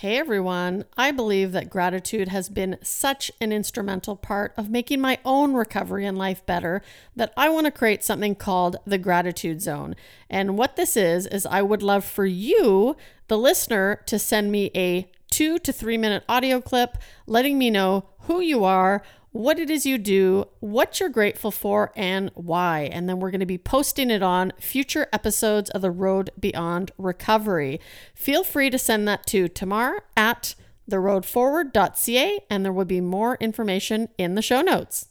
Hey everyone, I believe that gratitude has been such an instrumental part of making my own recovery and life better that I want to create something called the Gratitude Zone. And what this is, is I would love for you, the listener, to send me a two to three minute audio clip letting me know who you are, what it is you do, what you're grateful for, and why. And then we're going to be posting it on future episodes of The Road Beyond Recovery. Feel free to send that to Tamar at theroadforward.ca, and there will be more information in the show notes.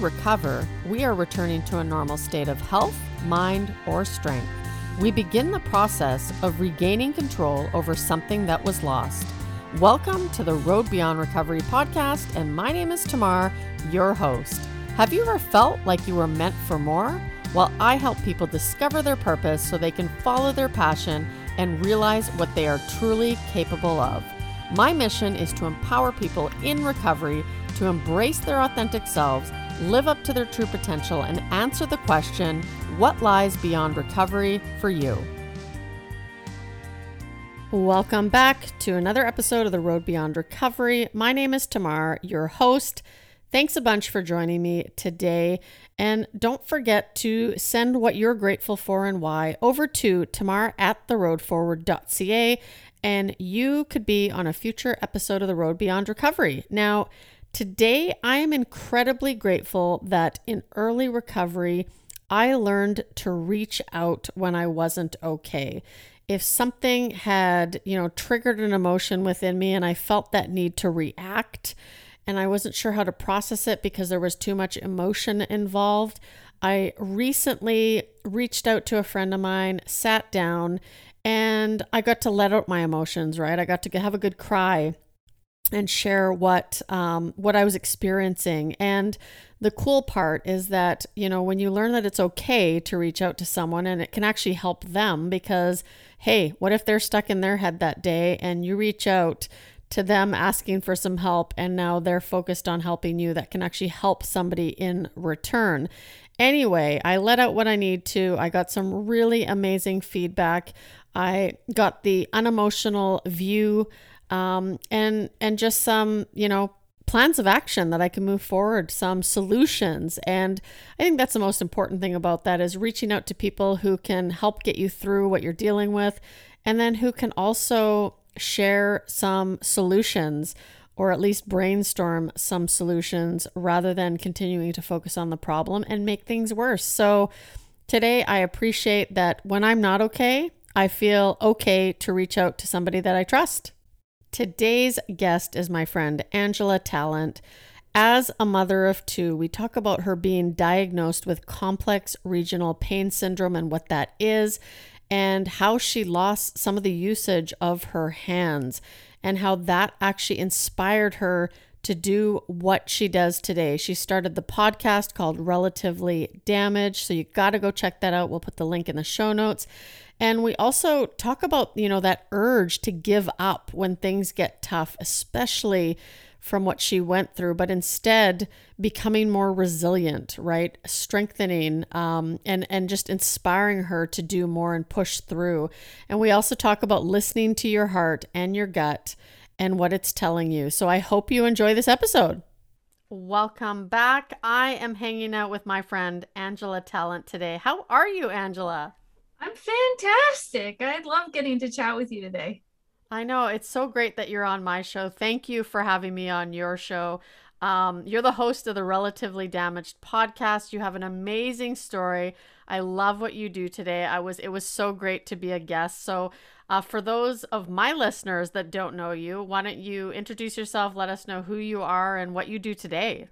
Recover, we are returning to a normal state of health, mind, or strength. We begin the process of regaining control over something that was lost. Welcome to the Road Beyond Recovery podcast, and my name is Tamar, your host. Have you ever felt like you were meant for more? Well, I help people discover their purpose so they can follow their passion and realize what they are truly capable of. My mission is to empower people in recovery to embrace their authentic selves, live up to their true potential, and answer the question what lies beyond recovery for you? Welcome back to another episode of The Road Beyond Recovery. My name is Tamar, your host. Thanks a bunch for joining me today. And don't forget to send what you're grateful for and why over to tamar at theroadforward.ca and you could be on a future episode of The Road Beyond Recovery. Now, Today, I am incredibly grateful that in early recovery, I learned to reach out when I wasn't okay. If something had, you know, triggered an emotion within me and I felt that need to react and I wasn't sure how to process it because there was too much emotion involved, I recently reached out to a friend of mine, sat down, and I got to let out my emotions, right? I got to have a good cry and share what um, what I was experiencing. And the cool part is that you know when you learn that it's okay to reach out to someone and it can actually help them because hey, what if they're stuck in their head that day and you reach out to them asking for some help and now they're focused on helping you that can actually help somebody in return. Anyway, I let out what I need to. I got some really amazing feedback. I got the unemotional view um, and and just some you know plans of action that I can move forward, some solutions. And I think that's the most important thing about that is reaching out to people who can help get you through what you're dealing with and then who can also share some solutions or at least brainstorm some solutions rather than continuing to focus on the problem and make things worse. So today I appreciate that when I'm not okay, I feel okay to reach out to somebody that I trust. Today's guest is my friend Angela Talent. As a mother of two, we talk about her being diagnosed with complex regional pain syndrome and what that is, and how she lost some of the usage of her hands, and how that actually inspired her to do what she does today. She started the podcast called Relatively Damaged, so you got to go check that out. We'll put the link in the show notes. And we also talk about, you know, that urge to give up when things get tough, especially from what she went through, but instead becoming more resilient, right? Strengthening um, and and just inspiring her to do more and push through. And we also talk about listening to your heart and your gut and what it's telling you. So I hope you enjoy this episode. Welcome back. I am hanging out with my friend Angela Talent today. How are you, Angela? I'm fantastic. I love getting to chat with you today. I know. It's so great that you're on my show. Thank you for having me on your show. Um, you're the host of the Relatively Damaged podcast. You have an amazing story. I love what you do today. I was it was so great to be a guest. So, uh, for those of my listeners that don't know you, why don't you introduce yourself? Let us know who you are and what you do today.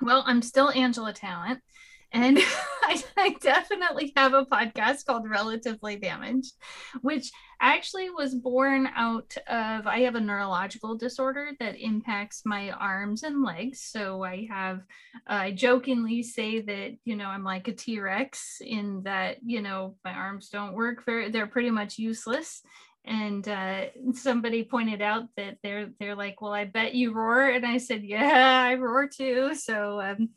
Well, I'm still Angela Talent. And I, I, definitely have a podcast called Relatively Damaged, which actually was born out of I have a neurological disorder that impacts my arms and legs. So I have, I jokingly say that, you know, I'm like a T Rex in that, you know, my arms don't work very, they're pretty much useless and uh, somebody pointed out that they're they're like, well, I bet you roar, and I said, yeah, I roar too. So, um,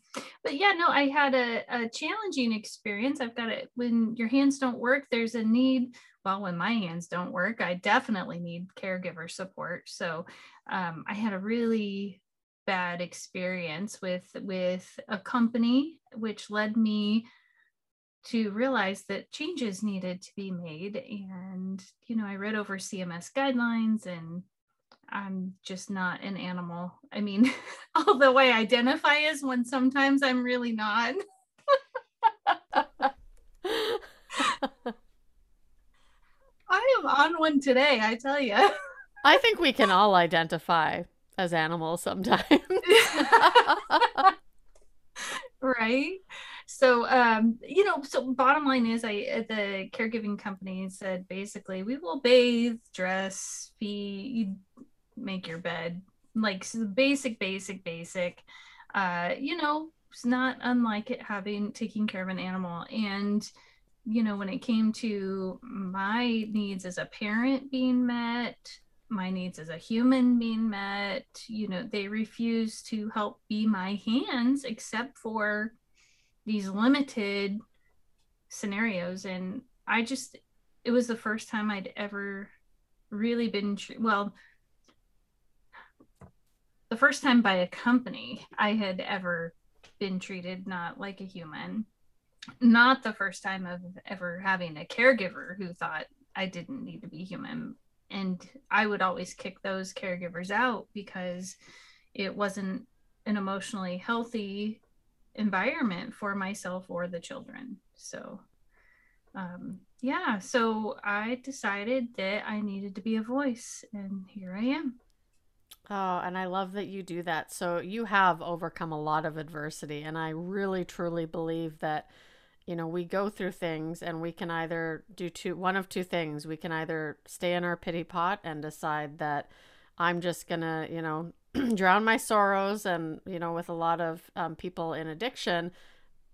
but yeah, no, I had a, a challenging experience. I've got it when your hands don't work. There's a need. Well, when my hands don't work, I definitely need caregiver support. So, um, I had a really bad experience with with a company, which led me to realize that changes needed to be made. And, you know, I read over CMS guidelines and I'm just not an animal. I mean, although I identify as one, sometimes I'm really not. I am on one today, I tell you. I think we can all identify as animals sometimes. right? So um you know so bottom line is i uh, the caregiving company said basically we will bathe dress feed make your bed like so basic basic basic. Uh you know it's not unlike it having taking care of an animal. And you know when it came to my needs as a parent being met my needs as a human being met you know they refused to help be my hands except for these limited scenarios and i just it was the first time i'd ever really been well the first time by a company i had ever been treated not like a human. Not the first time of ever having a caregiver who thought i didn't need to be human. And i would always kick those caregivers out because it wasn't an emotionally healthy environment for myself or the children. So, um, yeah, so I decided that I needed to be a voice, and here I am. Oh, and I love that you do that. So, you have overcome a lot of adversity, and I really truly believe that you know we go through things and we can either do two one of two things we can either stay in our pity pot and decide that i'm just gonna you know drown my sorrows and you know with a lot of um, people in addiction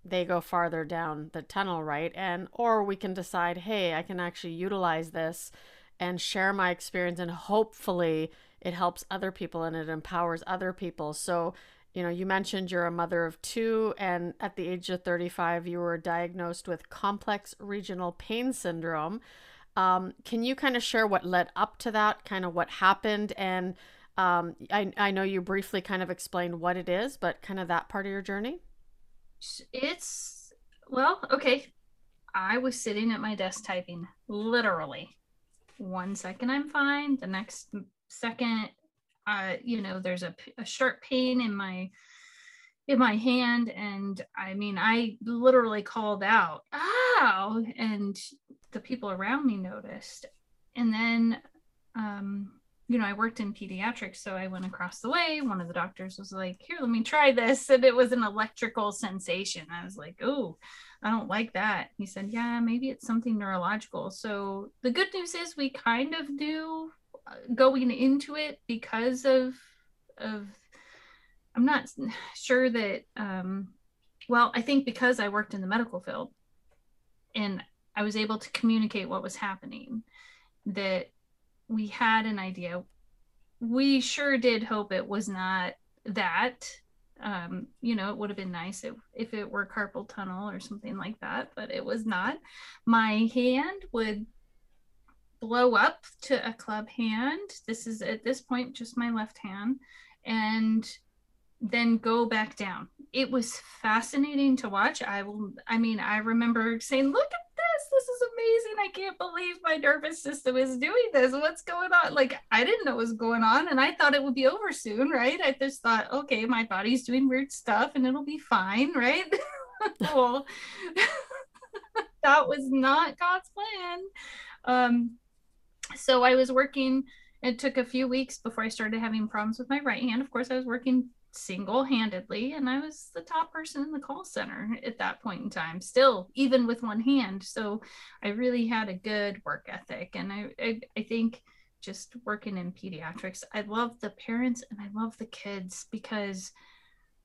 they go farther down the tunnel right? And or we can decide hey i can actually utilize this and share my experience and hopefully it helps other people and it empowers other people. So you know you mentioned you're a mother of two and at the age of 35 you were diagnosed with complex regional pain syndrome. Um, can you kind of share what led up to that kind of what happened and um, I, I know you briefly kind of explained what it is, but kind of that part of your journey. It's, well, okay. I was sitting at my desk typing, literally. One second I'm fine. The next second, uh, you know, there's a, a sharp pain in my in my hand and i mean i literally called out ow and the people around me noticed and then um you know, I worked in pediatrics, so I went across the way. One of the doctors was like, "Here, let me try this," and it was an electrical sensation. I was like, "Oh, I don't like that." He said, "Yeah, maybe it's something neurological." So the good news is we kind of knew uh, going into it because of of I'm not sure that um well, I think because I worked in the medical field and I was able to communicate what was happening that we had an idea. We sure did hope it was not that. Um, you know, it would have been nice if, if it were carpal tunnel or something like that, but it was not. My hand would blow up to a club hand. This is at this point just my left hand, and then go back down. It was fascinating to watch. I will, I mean, I remember saying, Look at this is amazing. I can't believe my nervous system is doing this. What's going on? Like, I didn't know what was going on and I thought it would be over soon, right? I just thought, okay, my body's doing weird stuff and it'll be fine, right? well, that was not God's plan. Um, so I was working. It took a few weeks before I started having problems with my right hand. Of course, I was working single handedly, and I was the top person in the call center at that point in time, still, even with one hand. So I really had a good work ethic. And I, I, I think just working in pediatrics, I love the parents and I love the kids because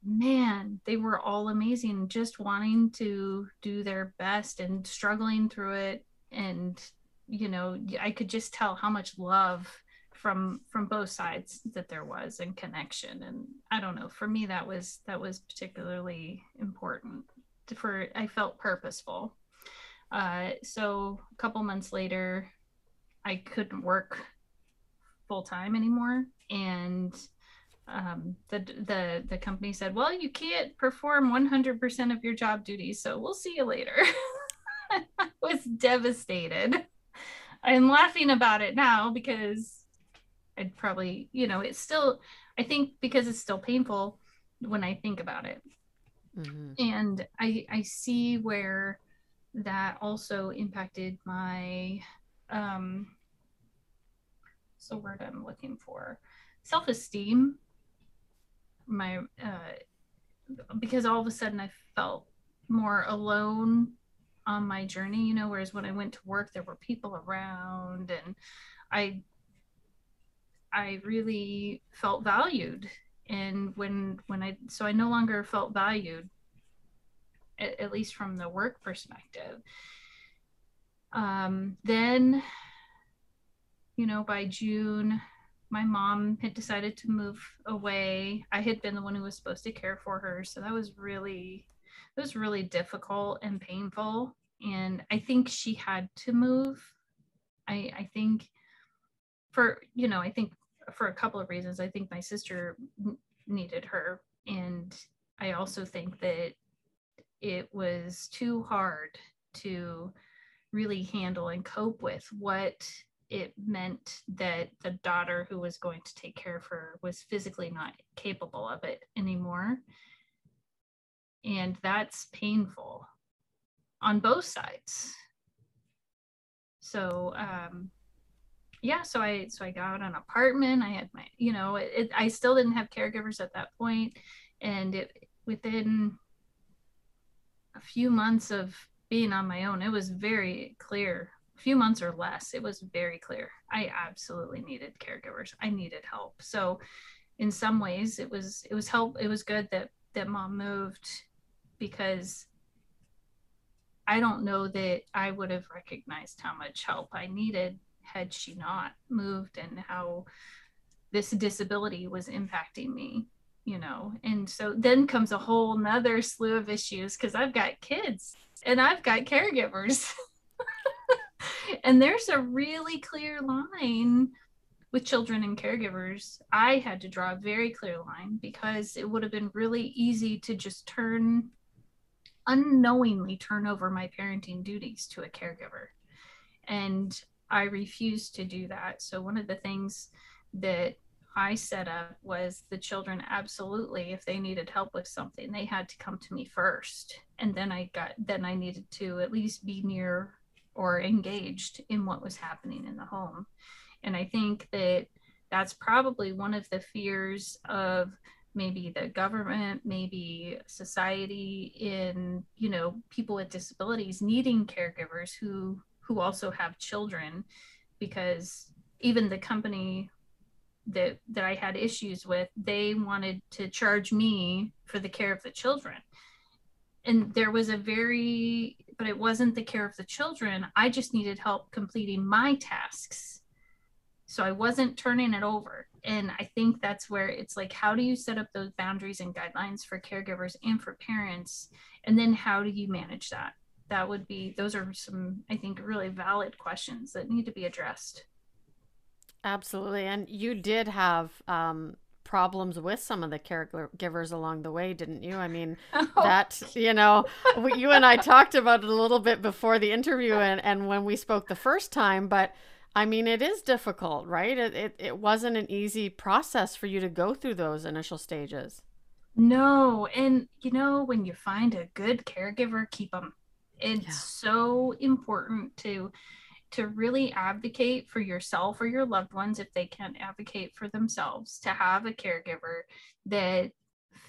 man, they were all amazing, just wanting to do their best and struggling through it and you know i could just tell how much love from from both sides that there was and connection. And i don't know for me that was that was particularly important for i felt purposeful. Uh, so a couple months later i couldn't work full time anymore. And um, the the the company said well you can't perform 100% of your job duties so we'll see you later. I was devastated. I'm laughing about it now because I'd probably, you know, it's still, I think because it's still painful when I think about it. Mm-hmm. And I, I see where that also impacted my, um, so word I'm looking for self-esteem, my, uh, because all of a sudden I felt more alone on my journey, you know, whereas when I went to work, there were people around and I I really felt valued. And when when I so I no longer felt valued, at, at least from the work perspective. Um, then, you know, by June, my mom had decided to move away. I had been the one who was supposed to care for her, so that was really it was really difficult and painful. And I think she had to move. I I think for you know, I think for a couple of reasons. I think my sister needed her. And I also think that it was too hard to really handle and cope with what it meant that the daughter who was going to take care of her was physically not capable of it anymore. And that's painful on both sides. So, um, yeah so i so i got an apartment i had my you know it, it, i still didn't have caregivers at that point and it within a few months of being on my own it was very clear a few months or less it was very clear i absolutely needed caregivers i needed help. So in some ways it was it was help it was good that that mom moved because i don't know that i would have recognized how much help i needed had she not moved and how this disability was impacting me you know? And so then comes a whole nother slew of issues because i've got kids and i've got caregivers. And there's a really clear line with children and caregivers. I had to draw a very clear line because it would have been really easy to just turn unknowingly turn over my parenting duties to a caregiver. And I refused to do that. So one of the things that I set up was the children absolutely if they needed help with something they had to come to me first and then I got then I needed to at least be near or engaged in what was happening in the home. And I think that that's probably one of the fears of maybe the government maybe society in you know people with disabilities needing caregivers who who also have children because even the company that that I had issues with, they wanted to charge me for the care of the children. And there was a very but it wasn't the care of the children. I just needed help completing my tasks. So I wasn't turning it over. And I think that's where it's like how do you set up those boundaries and guidelines for caregivers and for parents and then how do you manage that? That would be those are some i think really valid questions that need to be addressed. Absolutely. And you did have um problems with some of the caregivers along the way didn't you? I mean oh. that you know you and i talked about it a little bit before the interview and, and when we spoke the first time but i mean it is difficult right? It, it, it wasn't an easy process for you to go through those initial stages. No. And you know when you find a good caregiver keep them it's yeah. so important to to really advocate for yourself or your loved ones if they can't advocate for themselves to have a caregiver that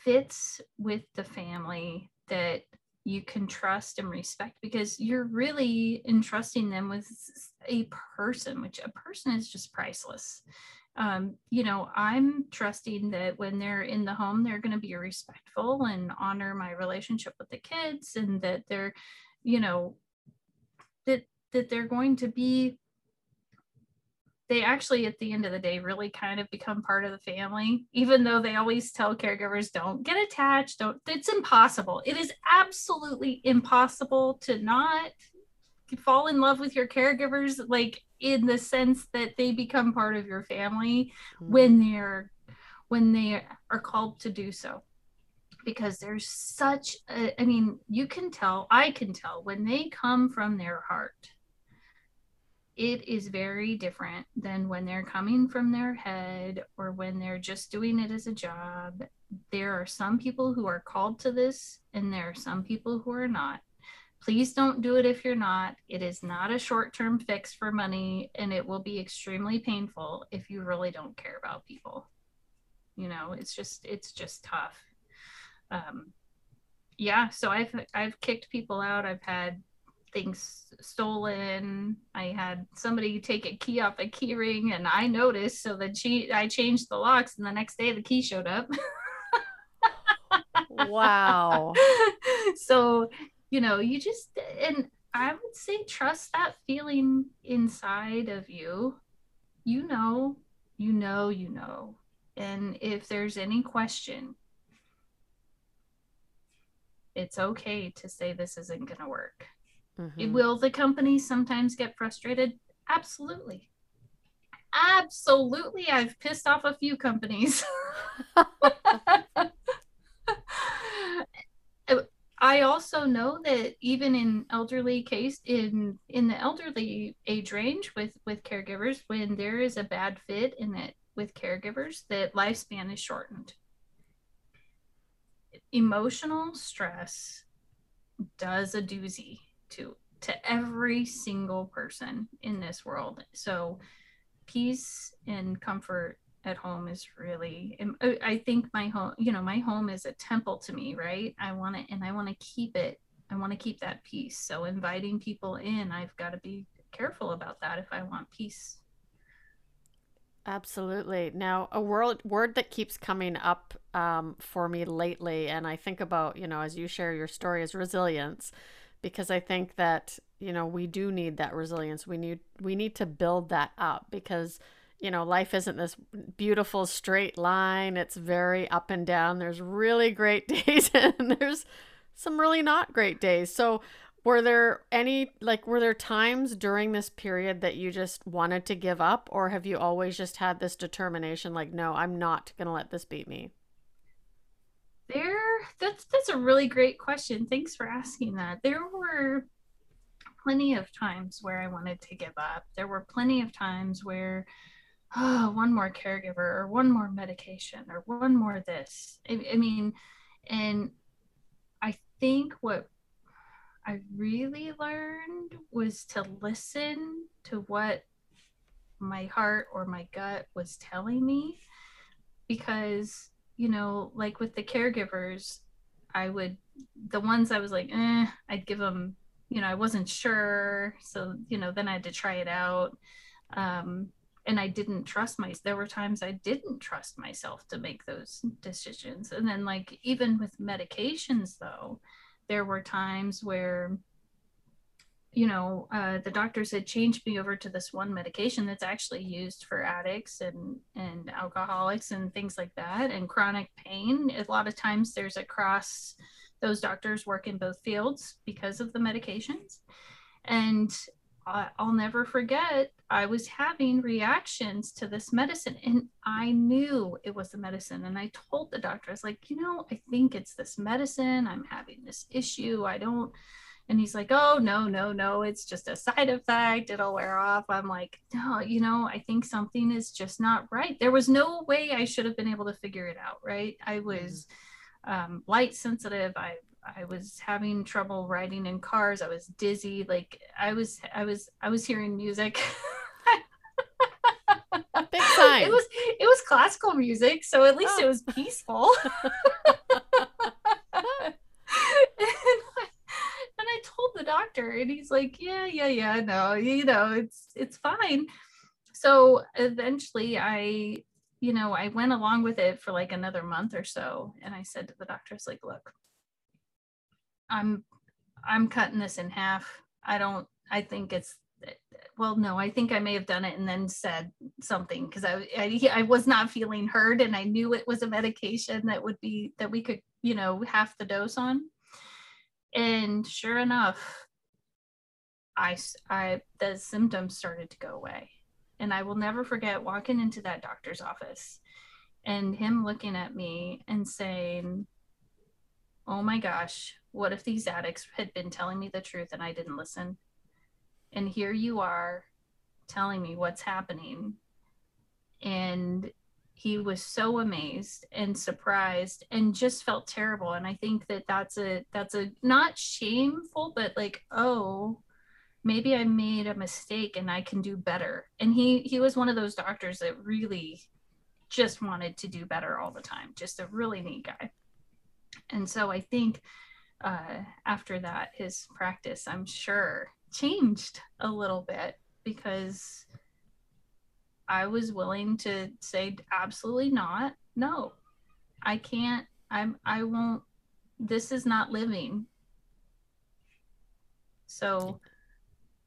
fits with the family that you can trust and respect because you're really entrusting them with a person which a person is just priceless um, you know i'm trusting that when they're in the home they're going to be respectful and honor my relationship with the kids and that they're you know that that they're going to be they actually at the end of the day really kind of become part of the family even though they always tell caregivers don't get attached. Don't it's impossible. It is absolutely impossible to not fall in love with your caregivers like in the sense that they become part of your family mm-hmm. when they're when they are called to do so because there's such a, I mean you can tell i can tell when they come from their heart it is very different than when they're coming from their head or when they're just doing it as a job. There are some people who are called to this, and there are some people who are not. Please don't do it if you're not. It is not a short term fix for money, and it will be extremely painful if you really don't care about people. You know, it's just, it's just tough. Um, yeah, so I've I've kicked people out. I've had things stolen. I had somebody take a key off a key ring and I noticed so that she I changed the locks and the next day the key showed up. wow. so, you know, you just and I would say trust that feeling inside of you. You know, you know, you know. And if there's any question, it's okay to say this isn't going to work. Mm-hmm. Will the company sometimes get frustrated? Absolutely. Absolutely. I've pissed off a few companies. I also know that even in elderly case in in the elderly age range with with caregivers when there is a bad fit in it with caregivers that lifespan is shortened. Emotional stress does a doozy to to every single person in this world. So peace and comfort at home is really I think my home, you know, my home is a temple to me, right? I want it and I want to keep it I want to keep that peace. So inviting people in, I've got to be careful about that if I want peace. Absolutely. Now, a word word that keeps coming up um, for me lately, and I think about, you know, as you share your story, is resilience because I think that you know we do need that resilience. We need we need to build that up because you know life isn't this beautiful straight line. It's very up and down. There's really great days and there's some really not great days. So were there any like were there times during this period that you just wanted to give up or have you always just had this determination like no, I'm not going to let this beat me? There, that's that's a really great question. Thanks for asking that. There were plenty of times where I wanted to give up. There were plenty of times where oh, one more caregiver or one more medication or one more this. I, I mean, and I think what I really learned was to listen to what my heart or my gut was telling me because you know, like with the caregivers, I would, the ones I was like, eh, I'd give them, you know, I wasn't sure. So, you know, then I had to try it out. Um, and I didn't trust my, there were times I didn't trust myself to make those decisions. And then, like, even with medications, though, there were times where, you know, uh, the doctors had changed me over to this one medication that's actually used for addicts and and alcoholics and things like that, and chronic pain. A lot of times, there's a cross. Those doctors work in both fields because of the medications, and I'll never forget. I was having reactions to this medicine, and I knew it was the medicine. And I told the doctor, I was like, you know, I think it's this medicine. I'm having this issue. I don't and he's like, oh, no, no, no, it's just a side effect. It'll wear off. I'm like, no, you know, I think something is just not right. There was no way I should have been able to figure it out, right? I was um, light sensitive. I, I was having trouble riding in cars. I was dizzy. Like I was, I was, I was hearing music. Big sign. It was, it was classical music, so at least oh. it was peaceful. And I told the doctor and he's like yeah yeah yeah no you know it's it's fine so eventually i you know i went along with it for like another month or so and i said to the doctors like look i'm i'm cutting this in half. I don't i think it's well no i think i may have done it and then said something because I, I i was not feeling heard and i knew it was a medication that would be that we could you know half the dose on. And sure enough i i the symptoms started to go away. And i will never forget walking into that doctor's office and him looking at me and saying oh my gosh what if these addicts had been telling me the truth and i didn't listen? And here you are telling me what's happening. And he was so amazed and surprised and just felt terrible. And i think that that's a that's a not shameful but like oh maybe i made a mistake and i can do better. And he he was one of those doctors that really just wanted to do better all the time just a really neat guy. And so i think uh, after that his practice i'm sure changed a little bit because I was willing to say absolutely not. No. I can't I'm I won't this is not living. So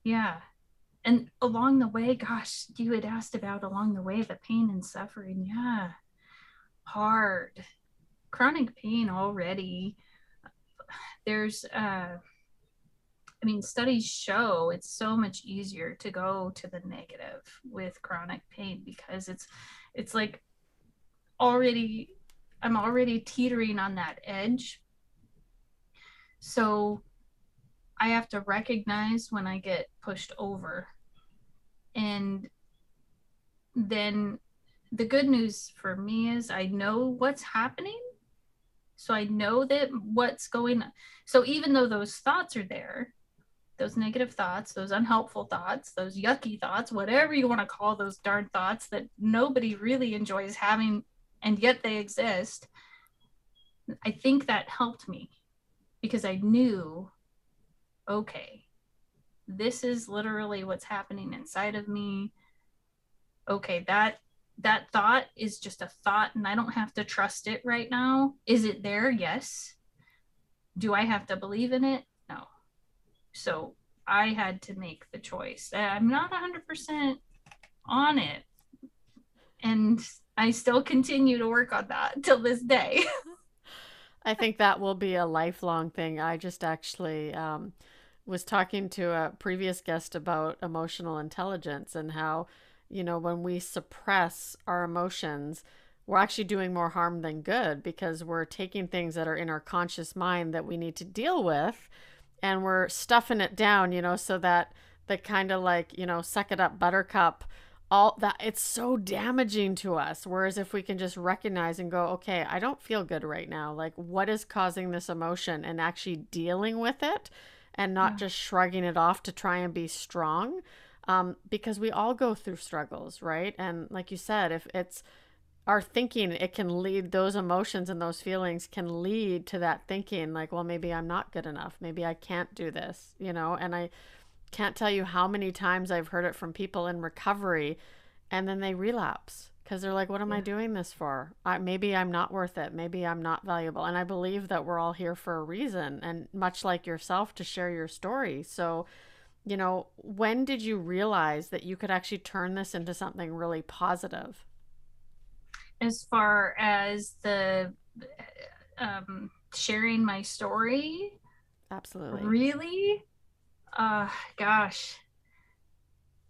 yeah. And along the way, gosh, you had asked about along the way the pain and suffering. Yeah. Hard. Chronic pain already. There's uh I mean, studies show it's so much easier to go to the negative with chronic pain because it's it's like already I'm already teetering on that edge. So I have to recognize when I get pushed over. And then the good news for me is I know what's happening. So I know that what's going on. So even though those thoughts are there, those negative thoughts, those unhelpful thoughts, those yucky thoughts, whatever you want to call those darn thoughts that nobody really enjoys having, and yet they exist. I think that helped me because I knew, okay, this is literally what's happening inside of me. Okay, that that thought is just a thought and I don't have to trust it right now. Is it there? Yes. Do I have to believe in it? No. So I had to make the choice. I'm not 100% on it. And I still continue to work on that till this day. I think that will be a lifelong thing. I just actually um, was talking to a previous guest about emotional intelligence and how, you know, when we suppress our emotions, we're actually doing more harm than good because we're taking things that are in our conscious mind that we need to deal with and we're stuffing it down, you know, so that the kind of like, you know, suck it up buttercup all that it's so damaging to us. Whereas if we can just recognize and go okay i don't feel good right now. Like what is causing this emotion? and actually dealing with it and not yeah. just shrugging it off to try and be strong um, because we all go through struggles right? And like you said if it's our thinking it can lead those emotions and those feelings can lead to that thinking like well maybe i'm not good enough. Maybe i can't do this you know? And i can't tell you how many times i've heard it from people in recovery and then they relapse because they're like what am yeah. i doing this for? I, maybe i'm not worth it. Maybe i'm not valuable. And i believe that we're all here for a reason and much like yourself to share your story. So you know when did you realize that you could actually turn this into something really positive as far as the um, sharing my story. Absolutely. Really? Uh, gosh.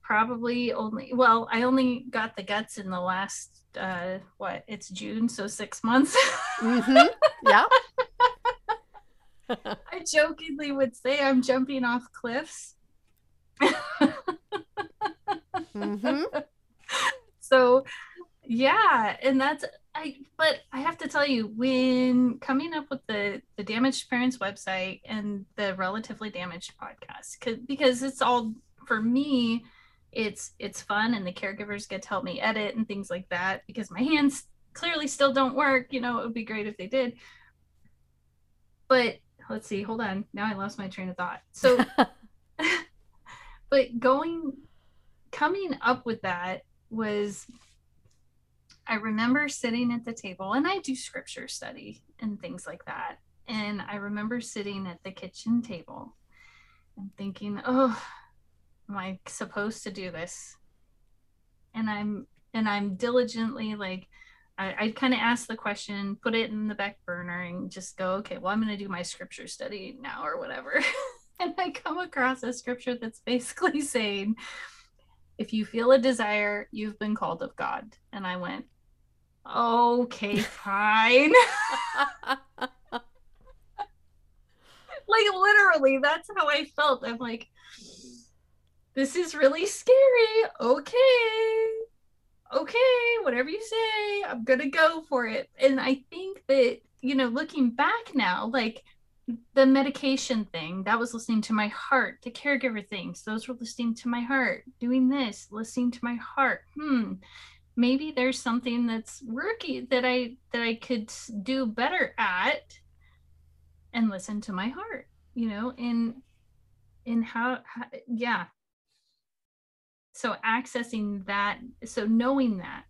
Probably only, well, I only got the guts in the last, uh, what, it's June, so six months. mm-hmm. Yeah. I jokingly would say I'm jumping off cliffs. Mm-hmm. So yeah and that's i but i have to tell you when coming up with the the damaged parents website and the relatively damaged podcast because it's all for me it's it's fun and the caregivers get to help me edit and things like that because my hands clearly still don't work you know it would be great if they did but let's see hold on now i lost my train of thought so but going coming up with that was I remember sitting at the table, and I do scripture study and things like that. And I remember sitting at the kitchen table and thinking, oh, am I supposed to do this? And I'm and I'm diligently like I, I'd kind of ask the question, put it in the back burner, and just go, okay, well, I'm going to do my scripture study now or whatever. and I come across a scripture that's basically saying, if you feel a desire, you've been called of God. And I went, okay, fine. like literally, that's how I felt. I'm like, this is really scary. Okay. Okay, whatever you say, I'm gonna go for it. And I think that, you know, looking back now, like the medication thing, that was listening to my heart. The caregiver things, those were listening to my heart. Doing this, listening to my heart. Hmm maybe there's something that's working that I that I could do better at and listen to my heart, you know, in in how, how yeah. So accessing that, so knowing that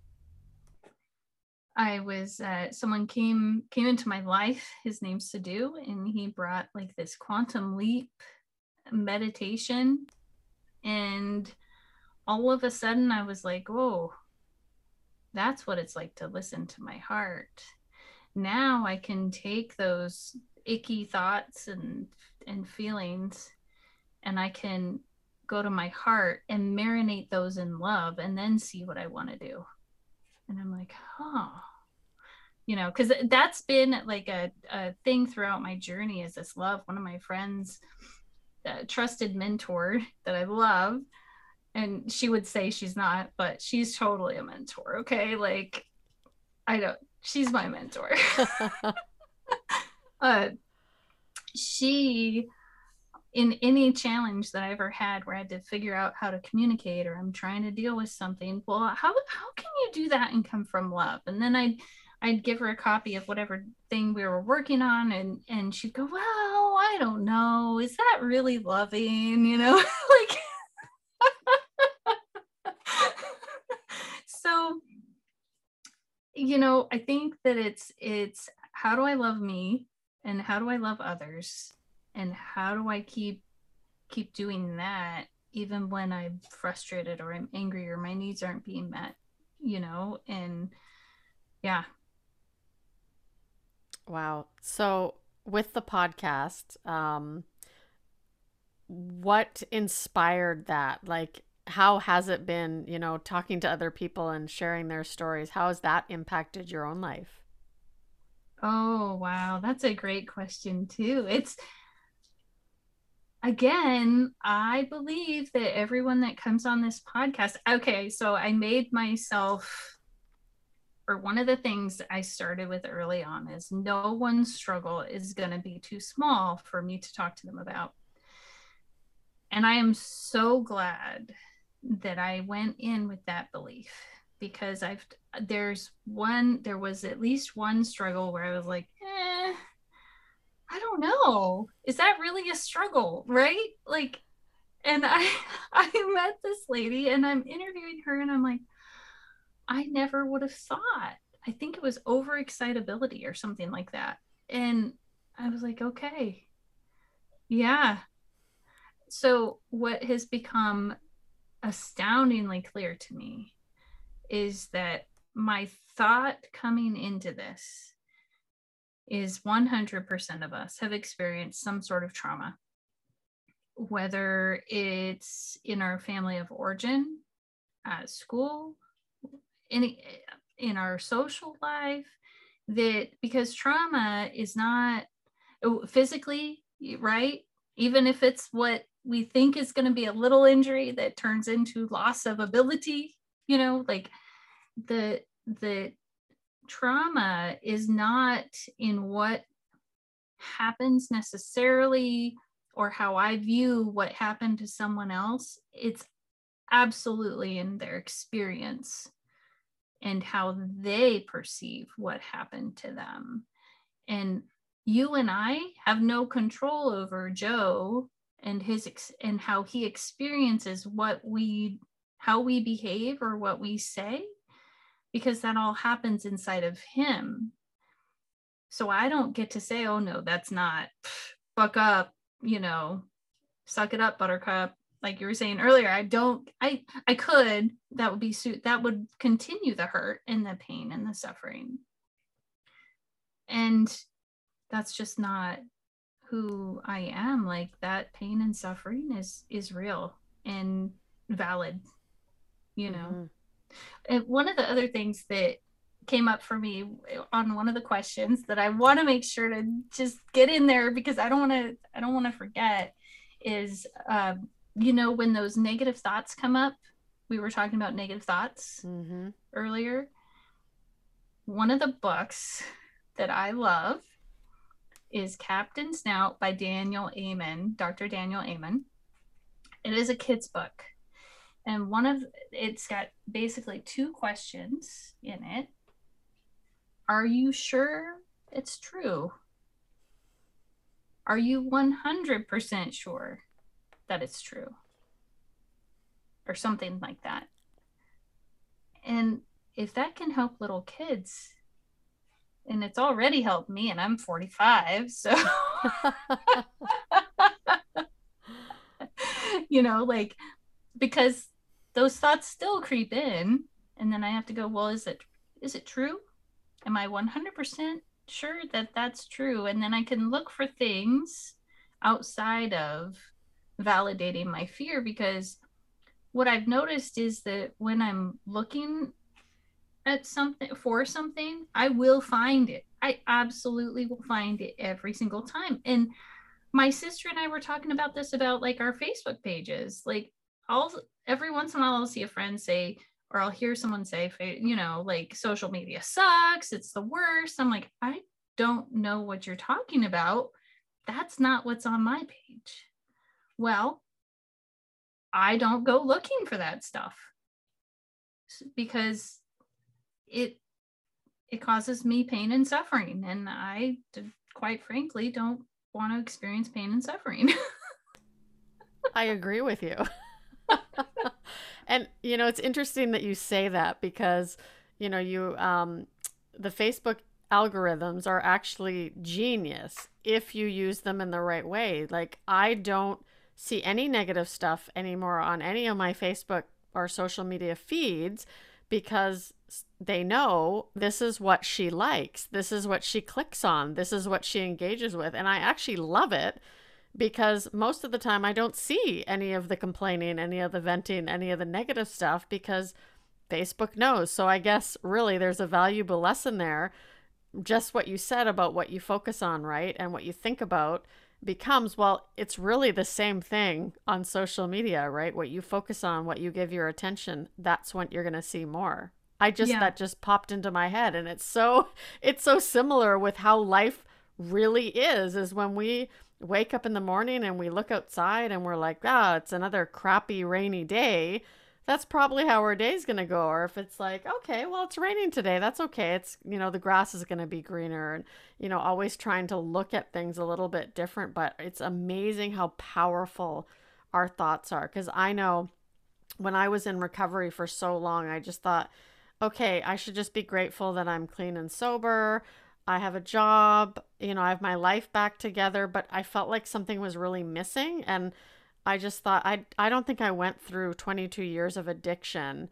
I was uh, someone came came into my life. His name's Sadhu, and he brought like this quantum leap meditation, and all of a sudden I was like, "Oh, that's what it's like to listen to my heart now i can take those icky thoughts and and feelings and i can go to my heart and marinate those in love and then see what i want to do and i'm like huh. You know because that's been like a, a thing throughout my journey is this love. One of my friends trusted mentor that i love and she would say she's not but she's totally a mentor okay? Like i don't she's my mentor. Uh she in any challenge that i ever had where i had to figure out how to communicate or i'm trying to deal with something well how how can you do that and come from love and then i'd I'd give her a copy of whatever thing we were working on and and she'd go, "Well, I don't know. Is that really loving?" You know, like so you know i think that it's it's how do i love me and how do i love others and how do i keep keep doing that even when i'm frustrated or i'm angry or my needs aren't being met you know and yeah wow so with the podcast um what inspired that like how has it been, you know, talking to other people and sharing their stories? How has that impacted your own life? Oh, wow. That's a great question, too. It's again, I believe that everyone that comes on this podcast, okay, so I made myself, or one of the things I started with early on is no one's struggle is going to be too small for me to talk to them about. And I am so glad that I went in with that belief because I've there's one there was at least one struggle where I was like, eh, I don't know. Is that really a struggle, right? Like and I I met this lady and I'm interviewing her and I'm like, I never would have thought. I think it was overexcitability or something like that. And I was like, okay. Yeah. So what has become astoundingly clear to me is that my thought coming into this is 100% of us have experienced some sort of trauma, whether it's in our family of origin, at school, in, in our social life, that because trauma is not oh, physically, right? Even if it's what we think is going to be a little injury that turns into loss of ability you know like the the trauma is not in what happens necessarily or how i view what happened to someone else. It's absolutely in their experience and how they perceive what happened to them. And you and i have no control over joe and his ex- and how he experiences what we how we behave or what we say because that all happens inside of him. So i don't get to say oh no that's not fuck up you know suck it up buttercup. Like you were saying earlier i don't i i could that would be suit that would continue the hurt and the pain and the suffering. And that's just not who i am. Like that pain and suffering is is real and valid you know? Mm-hmm. And one of the other things that came up for me on one of the questions that I want to make sure to just get in there because I don't want to I don't want to forget is uh, you know when those negative thoughts come up we were talking about negative thoughts mm-hmm. earlier one of the books that I love is Captain Snout by Daniel Amen Dr. Daniel Amen it is a kid's book and one of it's got basically two questions in it are you sure it's true? Are you 100% sure that it's true? Or something like that. And if that can help little kids, and it's already helped me, and I'm 45, so. you know, like, because those thoughts still creep in, and then I have to go, well, is it is it true? am I 100% sure that that's true? And then I can look for things outside of validating my fear because what I've noticed is that when I'm looking at something for something, I will find it. I absolutely will find it every single time. And my sister and I were talking about this about like our Facebook pages. Like all every once in a while I'll see a friend say, or I'll hear someone say, you know, like social media sucks, it's the worst. I'm like, I don't know what you're talking about. That's not what's on my page. Well, I don't go looking for that stuff because it it causes me pain and suffering and I quite frankly don't want to experience pain and suffering. I agree with you. and you know, it's interesting that you say that because you know, you um the Facebook algorithms are actually genius if you use them in the right way. Like I don't see any negative stuff anymore on any of my Facebook or social media feeds because they know this is what she likes. This is what she clicks on. This is what she engages with. And I actually love it because most of the time I don't see any of the complaining, any of the venting, any of the negative stuff because Facebook knows. So I guess really there's a valuable lesson there. Just what you said about what you focus on, right? And what you think about becomes, well, it's really the same thing on social media, right? What you focus on, what you give your attention, that's what you're going to see more. I just, yeah. that just popped into my head. And it's so, it's so similar with how life really is, is when we, wake up in the morning and we look outside and we're like, ah, it's another crappy rainy day, that's probably how our day's going to go. Or if it's like, okay, well, it's raining today, that's okay. It's, you know, the grass is going to be greener and, you know, always trying to look at things a little bit different. But it's amazing how powerful our thoughts are. Because I know when I was in recovery for so long, I just thought, okay, I should just be grateful that I'm clean and sober. I have a job, you know, I have my life back together, but I felt like something was really missing and I just thought I I don't think I went through 22 years of addiction,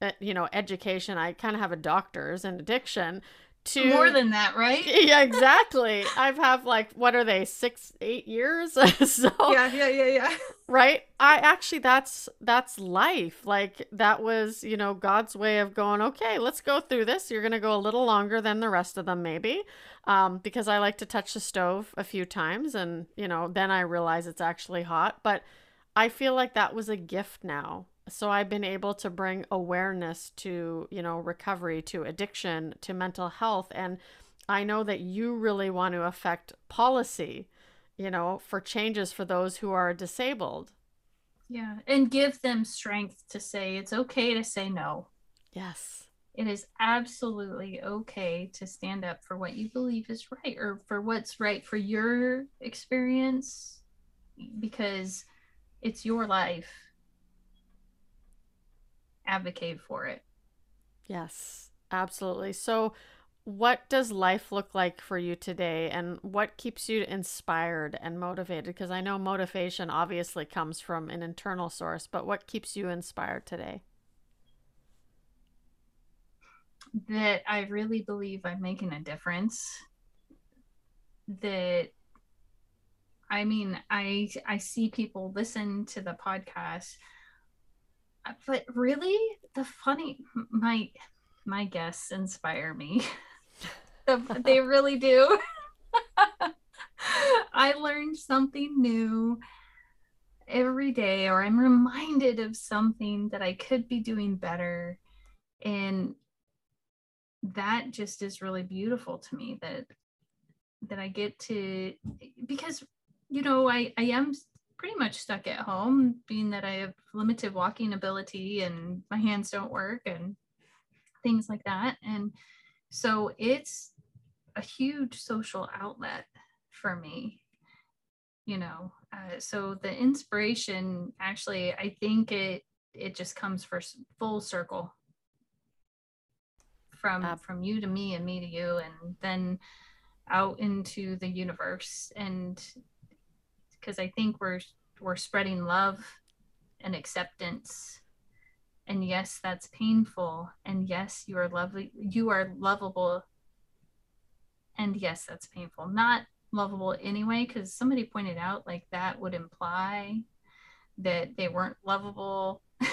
uh, you know, education. I kind of have a doctor's in addiction to more than that, right? Yeah, exactly. I've have like what are they six, eight years? so yeah, yeah, yeah, yeah. Right. I actually that's that's life. Like that was you know God's way of going. Okay, let's go through this. You're gonna go a little longer than the rest of them, maybe, um, because I like to touch the stove a few times, and you know then I realize it's actually hot. But I feel like that was a gift now so I've been able to bring awareness to, you know, recovery, to addiction, to mental health. And I know that you really want to affect policy, you know, for changes for those who are disabled. Yeah. And give them strength to say it's okay to say no. Yes. It is absolutely okay to stand up for what you believe is right or for what's right for your experience because it's your life advocate for it. Yes, absolutely. So, what does life look like for you today and what keeps you inspired and motivated? Because I know motivation obviously comes from an internal source, but what keeps you inspired today? That I really believe I'm making a difference. That I mean, I I see people listen to the podcast, but really the funny my my guests inspire me. they really do. I learned something new every day, or I'm reminded of something that I could be doing better. And that just is really beautiful to me that that I get to because you know I I am pretty much stuck at home being that I have limited walking ability and my hands don't work and things like that. And so it's a huge social outlet for me you know uh, so the inspiration actually i think it it just comes for full circle. From uh, from you to me and me to you and then out into the universe and because i think we're we're spreading love and acceptance. And yes that's painful. And yes you are lovely you are lovable. And yes that's painful. Not lovable anyway because somebody pointed out like that would imply that they weren't lovable.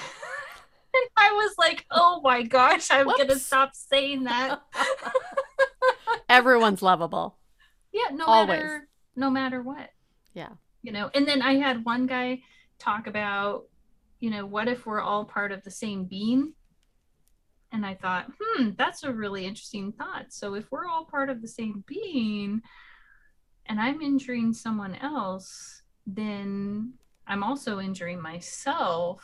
And i was like oh my gosh i'm Whoops. gonna stop saying that. Everyone's lovable. Yeah no Always. matter no matter what. Yeah you know and then i had one guy talk about you know what if we're all part of the same being and I thought, hmm, that's a really interesting thought. So if we're all part of the same being and I'm injuring someone else, then I'm also injuring myself.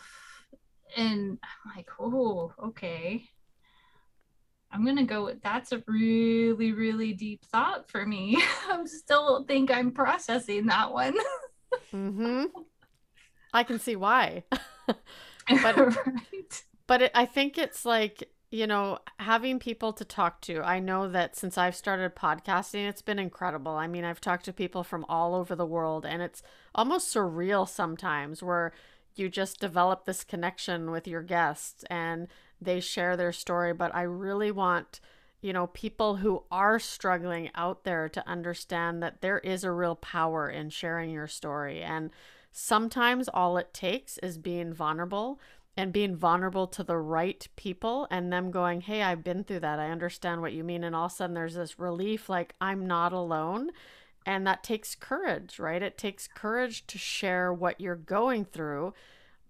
And I'm like, oh, okay. I'm gonna go that's a really, really deep thought for me. I still think I'm processing that one. mm-hmm. I can see why. but right. but it, I think it's like you know, having people to talk to. I know that since I've started podcasting, it's been incredible. I mean, I've talked to people from all over the world, and it's almost surreal sometimes where you just develop this connection with your guests and they share their story. But I really want, you know, people who are struggling out there to understand that there is a real power in sharing your story. And sometimes all it takes is being vulnerable and being vulnerable to the right people and them going, Hey, I've been through that. I understand what you mean. And all of a sudden there's this relief like, I'm not alone. And that takes courage, right? It takes courage to share what you're going through,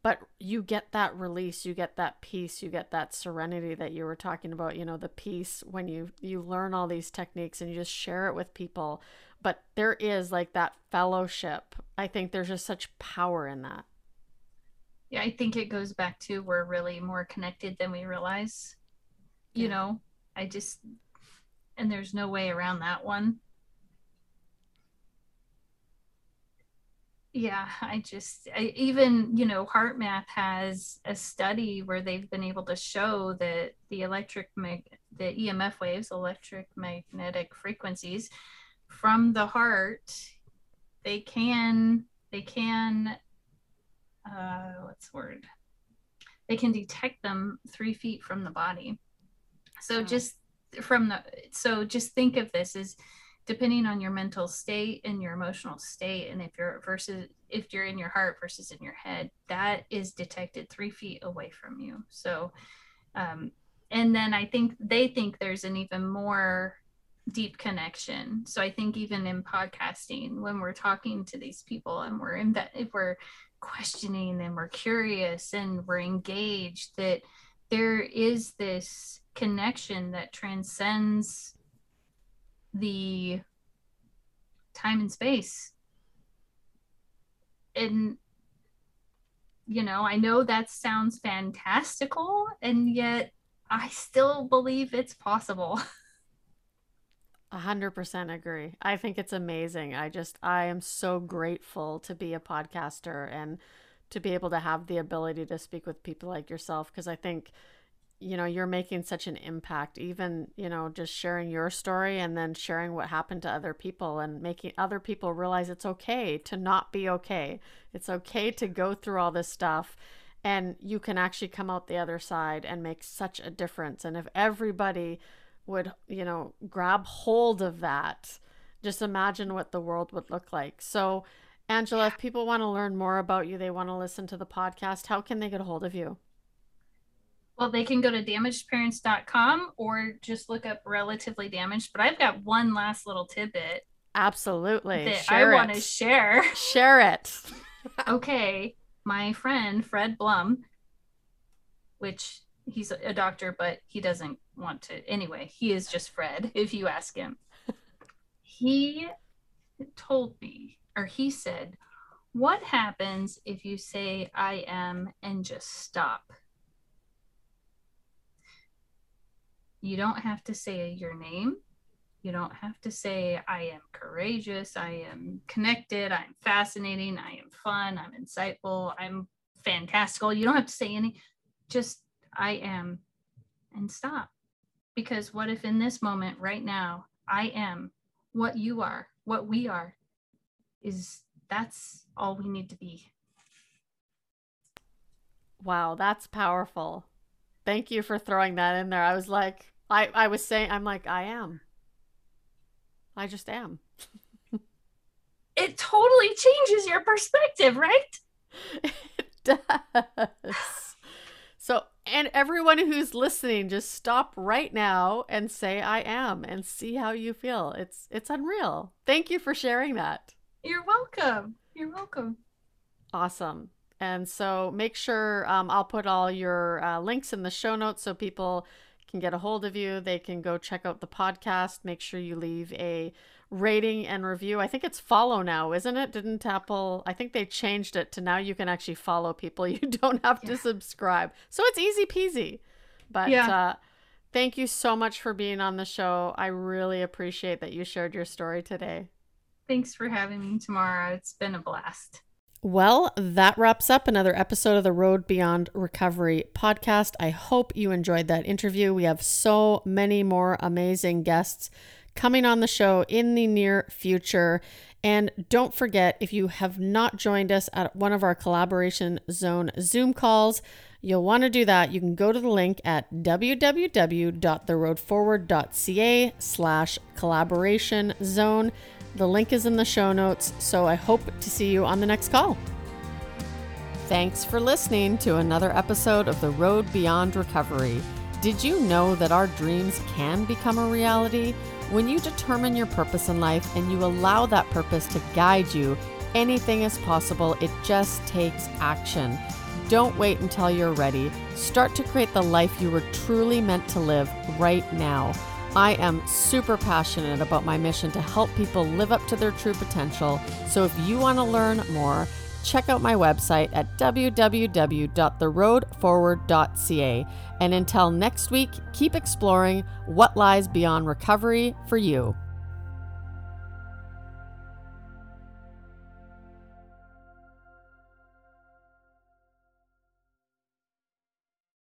but you get that release, you get that peace, you get that serenity that you were talking about, you know, the peace when you you learn all these techniques and you just share it with people. But there is like that fellowship. I think there's just such power in that yeah i think it goes back to we're really more connected than we realize you yeah. know i just and there's no way around that one yeah i just I, even you know HeartMath has a study where they've been able to show that the electric mag- the emf waves electric magnetic frequencies from the heart they can they can uh, what's the word? They can detect them three feet from the body. So just from the so just think of this as depending on your mental state and your emotional state and if you're versus if you're in your heart versus in your head that is detected three feet away from you. So um and then i think they think there's an even more deep connection. So i think even in podcasting when we're talking to these people and we're in that if we're questioning and we're curious and we're engaged that there is this connection that transcends the time and space and you know i know that sounds fantastical and yet i still believe it's possible A hundred percent agree. I think it's amazing. I just I am so grateful to be a podcaster and to be able to have the ability to speak with people like yourself because I think you know you're making such an impact even you know just sharing your story and then sharing what happened to other people and making other people realize it's okay to not be okay. It's okay to go through all this stuff and you can actually come out the other side and make such a difference. And if everybody would you know grab hold of that just imagine what the world would look like. So angela if people want to learn more about you they want to listen to the podcast how can they get a hold of you well, they can go to damagedparents.com or just look up relatively damaged. But I've got one last little tidbit. Absolutely. That share I want to share. Share it. okay. My friend, Fred Blum, which he's a doctor, but he doesn't want to. Anyway, he is just Fred, if you ask him. he told me, or he said, What happens if you say I am and just stop? You don't have to say your name. You don't have to say, I am courageous, I am connected, I'm fascinating, I am fun, I'm insightful, I'm fantastical. You don't have to say any, just I am and stop. Because what if in this moment, right now, I am what you are, what we are, is that's all we need to be. Wow, that's powerful. Thank you for throwing that in there. I was like, I, I was saying, I'm like, I am. I just am. it totally changes your perspective, right? It does. So, and everyone who's listening, just stop right now and say I am and see how you feel. It's it's unreal. Thank you for sharing that. You're welcome. You're welcome. Awesome. And so make sure um, I'll put all your uh, links in the show notes so people can get a hold of you. They can go check out the podcast. Make sure you leave a rating and review. I think it's follow now, isn't it? Didn't Apple? I think they changed it to now you can actually follow people. You don't have yeah. to subscribe. So it's easy peasy. But yeah. uh, thank you so much for being on the show. I really appreciate that you shared your story today. Thanks for having me Tamara. It's been a blast. Well, that wraps up another episode of the Road Beyond Recovery podcast. I hope you enjoyed that interview. We have so many more amazing guests coming on the show in the near future. And don't forget, if you have not joined us at one of our collaboration zone Zoom calls, you'll want to do that. You can go to the link at www.theroadforward.ca slash collaboration zone. The link is in the show notes, so I hope to see you on the next call. Thanks for listening to another episode of The Road Beyond Recovery. Did you know that our dreams can become a reality? When you determine your purpose in life and you allow that purpose to guide you, anything is possible. It just takes action. Don't wait until you're ready. Start to create the life you were truly meant to live right now. I am super passionate about my mission to help people live up to their true potential. So if you want to learn more, check out my website at www.theroadforward.ca. And until next week, keep exploring what lies beyond recovery for you.